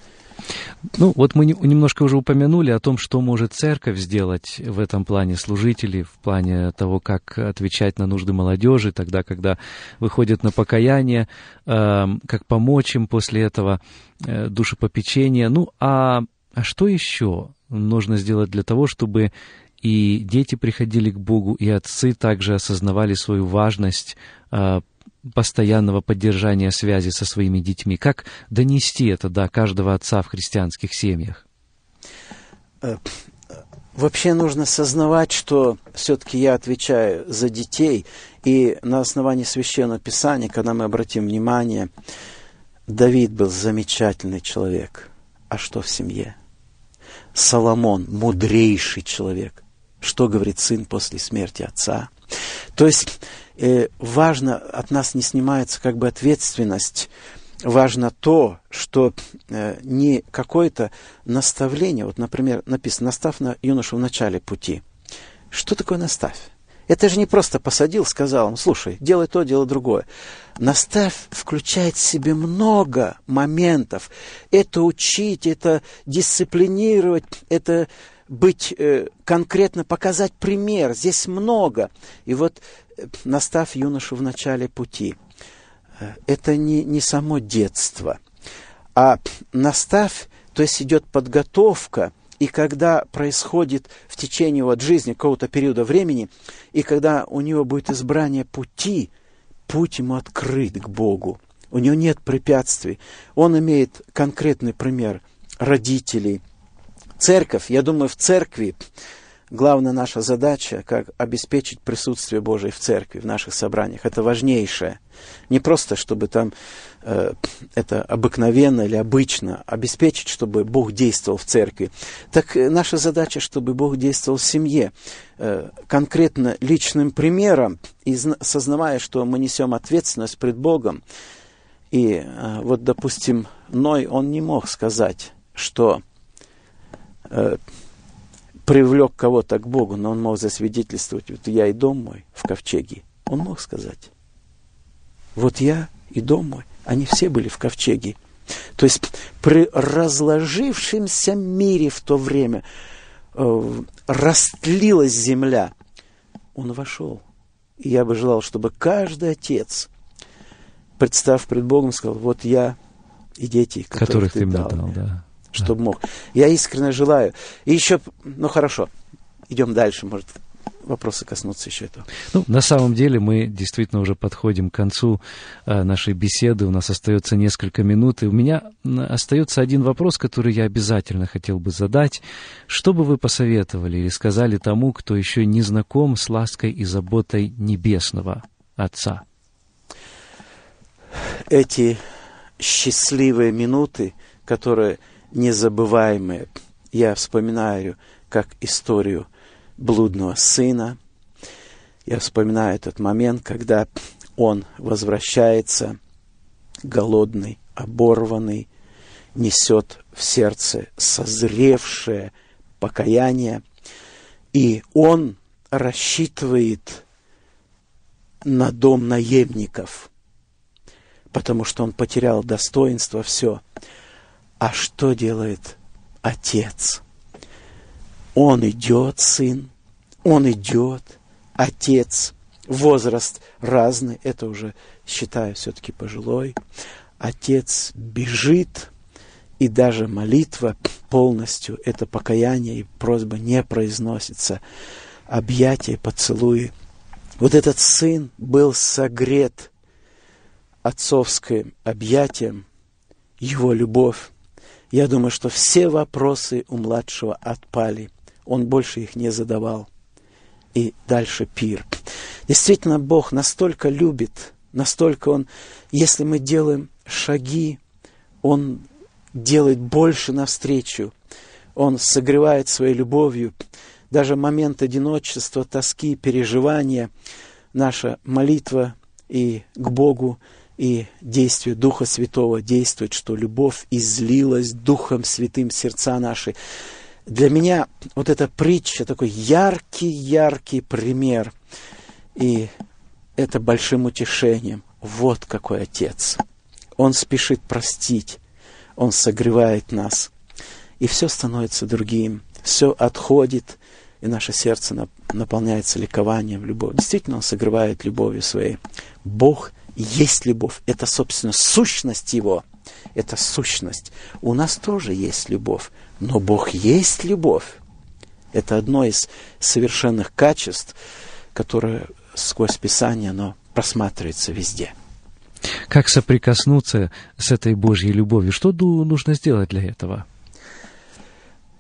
ну, вот мы немножко уже упомянули о том, что может церковь сделать в этом плане служителей, в плане того, как отвечать на нужды молодежи, тогда, когда выходят на покаяние, э, как помочь им после этого, э, душепопечения. Ну, а, а что еще нужно сделать для того, чтобы и дети приходили к Богу, и отцы также осознавали свою важность э, постоянного поддержания связи со своими детьми? Как донести это до каждого отца в христианских семьях? Э, вообще нужно сознавать, что все-таки я отвечаю за детей, и на основании Священного Писания, когда мы обратим внимание, Давид был замечательный человек. А что в семье? Соломон – мудрейший человек. Что говорит сын после смерти отца? То есть э, важно, от нас не снимается как бы ответственность, важно то, что э, не какое-то наставление, вот, например, написано «наставь на юношу в начале пути». Что такое наставь? Это же не просто посадил, сказал ему, слушай, делай то, делай другое. Наставь включает в себе много моментов. Это учить, это дисциплинировать, это быть э, конкретно, показать пример. Здесь много. И вот наставь юношу в начале пути. Э, это не, не само детство, а наставь, то есть идет подготовка, и когда происходит в течение вот жизни какого-то периода времени, и когда у него будет избрание пути, путь ему открыт к Богу. У него нет препятствий. Он имеет конкретный пример родителей – Церковь, я думаю, в церкви главная наша задача, как обеспечить присутствие Божие в церкви, в наших собраниях. Это важнейшее. Не просто, чтобы там э, это обыкновенно или обычно, обеспечить, чтобы Бог действовал в церкви. Так э, наша задача, чтобы Бог действовал в семье. Э, конкретно личным примером, и сознавая, что мы несем ответственность пред Богом. И э, вот, допустим, Ной, он не мог сказать, что э, привлек кого-то к Богу, но он мог засвидетельствовать, вот я и дом мой в ковчеге. Он мог сказать, вот я и дом мой, они все были в ковчеге. То есть при разложившемся мире в то время э, растлилась земля. Он вошел. И я бы желал, чтобы каждый отец, представ пред Богом, сказал, вот я и дети, которых, которых ты мне дал, дал да чтобы мог. Я искренне желаю. И еще, ну хорошо, идем дальше, может, вопросы коснуться еще этого. Ну, на самом деле мы действительно уже подходим к концу э, нашей беседы. У нас остается несколько минут, и у меня остается один вопрос, который я обязательно хотел бы задать. Что бы вы посоветовали или сказали тому, кто еще не знаком с лаской и заботой небесного Отца? Эти счастливые минуты, которые незабываемые, я вспоминаю как историю блудного сына. Я вспоминаю этот момент, когда он возвращается голодный, оборванный, несет в сердце созревшее покаяние, и он рассчитывает на дом наемников, потому что он потерял достоинство, все. А что делает отец? Он идет, сын, он идет, отец, возраст разный, это уже считаю все-таки пожилой. Отец бежит, и даже молитва полностью, это покаяние и просьба не произносится. Объятия, поцелуи. Вот этот сын был согрет отцовским объятием, его любовь. Я думаю, что все вопросы у младшего отпали он больше их не задавал. И дальше пир. Действительно, Бог настолько любит, настолько Он, если мы делаем шаги, Он делает больше навстречу. Он согревает своей любовью. Даже момент одиночества, тоски, переживания, наша молитва и к Богу, и действие Духа Святого действует, что любовь излилась Духом Святым сердца наши для меня вот эта притча такой яркий-яркий пример. И это большим утешением. Вот какой Отец. Он спешит простить. Он согревает нас. И все становится другим. Все отходит, и наше сердце наполняется ликованием, любовью. Действительно, Он согревает любовью своей. Бог есть любовь. Это, собственно, сущность Его. Это сущность. У нас тоже есть любовь. Но Бог есть любовь. Это одно из совершенных качеств, которое сквозь Писание оно просматривается везде. Как соприкоснуться с этой Божьей любовью? Что нужно сделать для этого?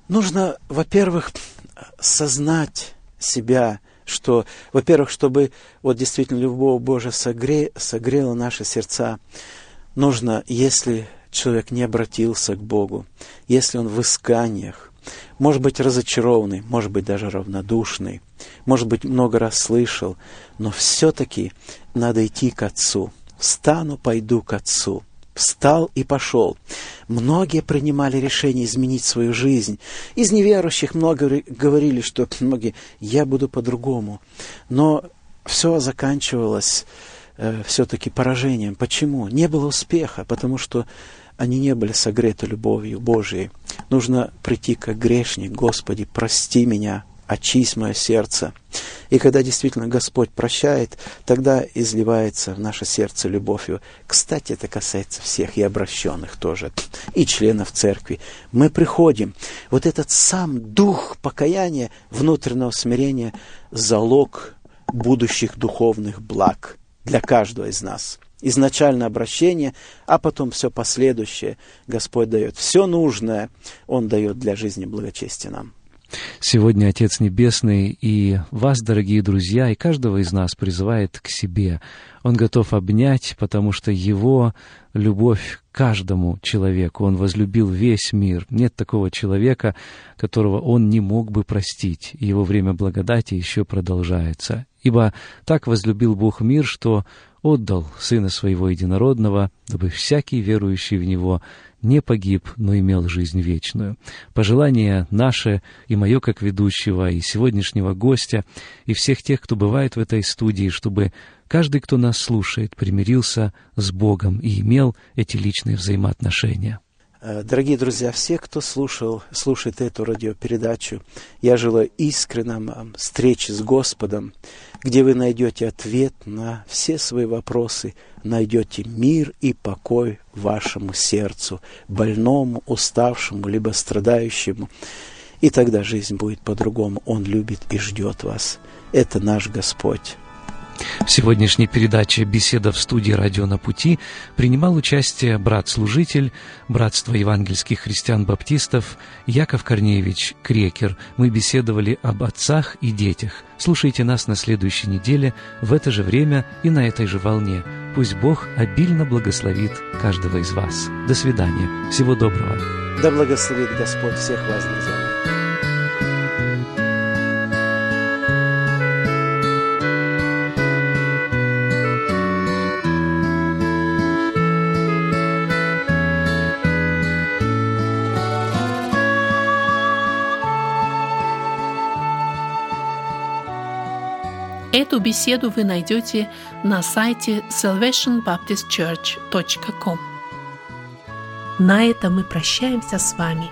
Нужно, во-первых, сознать себя, что, во-первых, чтобы вот действительно любовь Божия согре, согрела наши сердца, нужно, если человек не обратился к Богу, если он в исканиях, может быть разочарованный, может быть даже равнодушный, может быть много раз слышал, но все-таки надо идти к Отцу. Встану, пойду к Отцу. Встал и пошел. Многие принимали решение изменить свою жизнь. Из неверующих много говорили, что многие, я буду по-другому. Но все заканчивалось э, все-таки поражением. Почему? Не было успеха, потому что они не были согреты любовью Божией. Нужно прийти как грешник, Господи, прости меня, очись мое сердце. И когда действительно Господь прощает, тогда изливается в наше сердце любовью. Кстати, это касается всех и обращенных тоже, и членов церкви. Мы приходим. Вот этот сам дух покаяния, внутреннего смирения, залог будущих духовных благ для каждого из нас – изначально обращение, а потом все последующее Господь дает. Все нужное Он дает для жизни благочестия нам. Сегодня Отец Небесный и вас, дорогие друзья, и каждого из нас призывает к себе. Он готов обнять, потому что Его любовь к каждому человеку. Он возлюбил весь мир. Нет такого человека, которого Он не мог бы простить. Его время благодати еще продолжается. Ибо так возлюбил Бог мир, что отдал Сына Своего Единородного, дабы всякий верующий в Него не погиб, но имел жизнь вечную. Пожелание наше и мое как ведущего, и сегодняшнего гостя, и всех тех, кто бывает в этой студии, чтобы каждый, кто нас слушает, примирился с Богом и имел эти личные взаимоотношения. Э, дорогие друзья, все, кто слушал, слушает эту радиопередачу, я желаю искренним встречи с Господом, где вы найдете ответ на все свои вопросы, найдете мир и покой вашему сердцу, больному, уставшему, либо страдающему. И тогда жизнь будет по-другому. Он любит и ждет вас. Это наш Господь. В сегодняшней передаче «Беседа в студии «Радио на пути» принимал участие брат-служитель Братства евангельских христиан-баптистов Яков Корнеевич Крекер. Мы беседовали об отцах и детях. Слушайте нас на следующей неделе в это же время и на этой же волне. Пусть Бог обильно благословит каждого из вас. До свидания. Всего доброго. Да благословит Господь всех вас, друзья. Эту беседу вы найдете на сайте salvationbaptistchurch.com. На этом мы прощаемся с вами.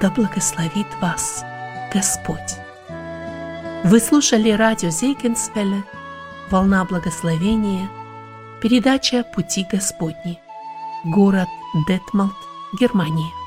Да благословит вас Господь. Вы слушали радио Зейгенсвелле «Волна благословения», передача «Пути Господни», город Детмалт, Германия.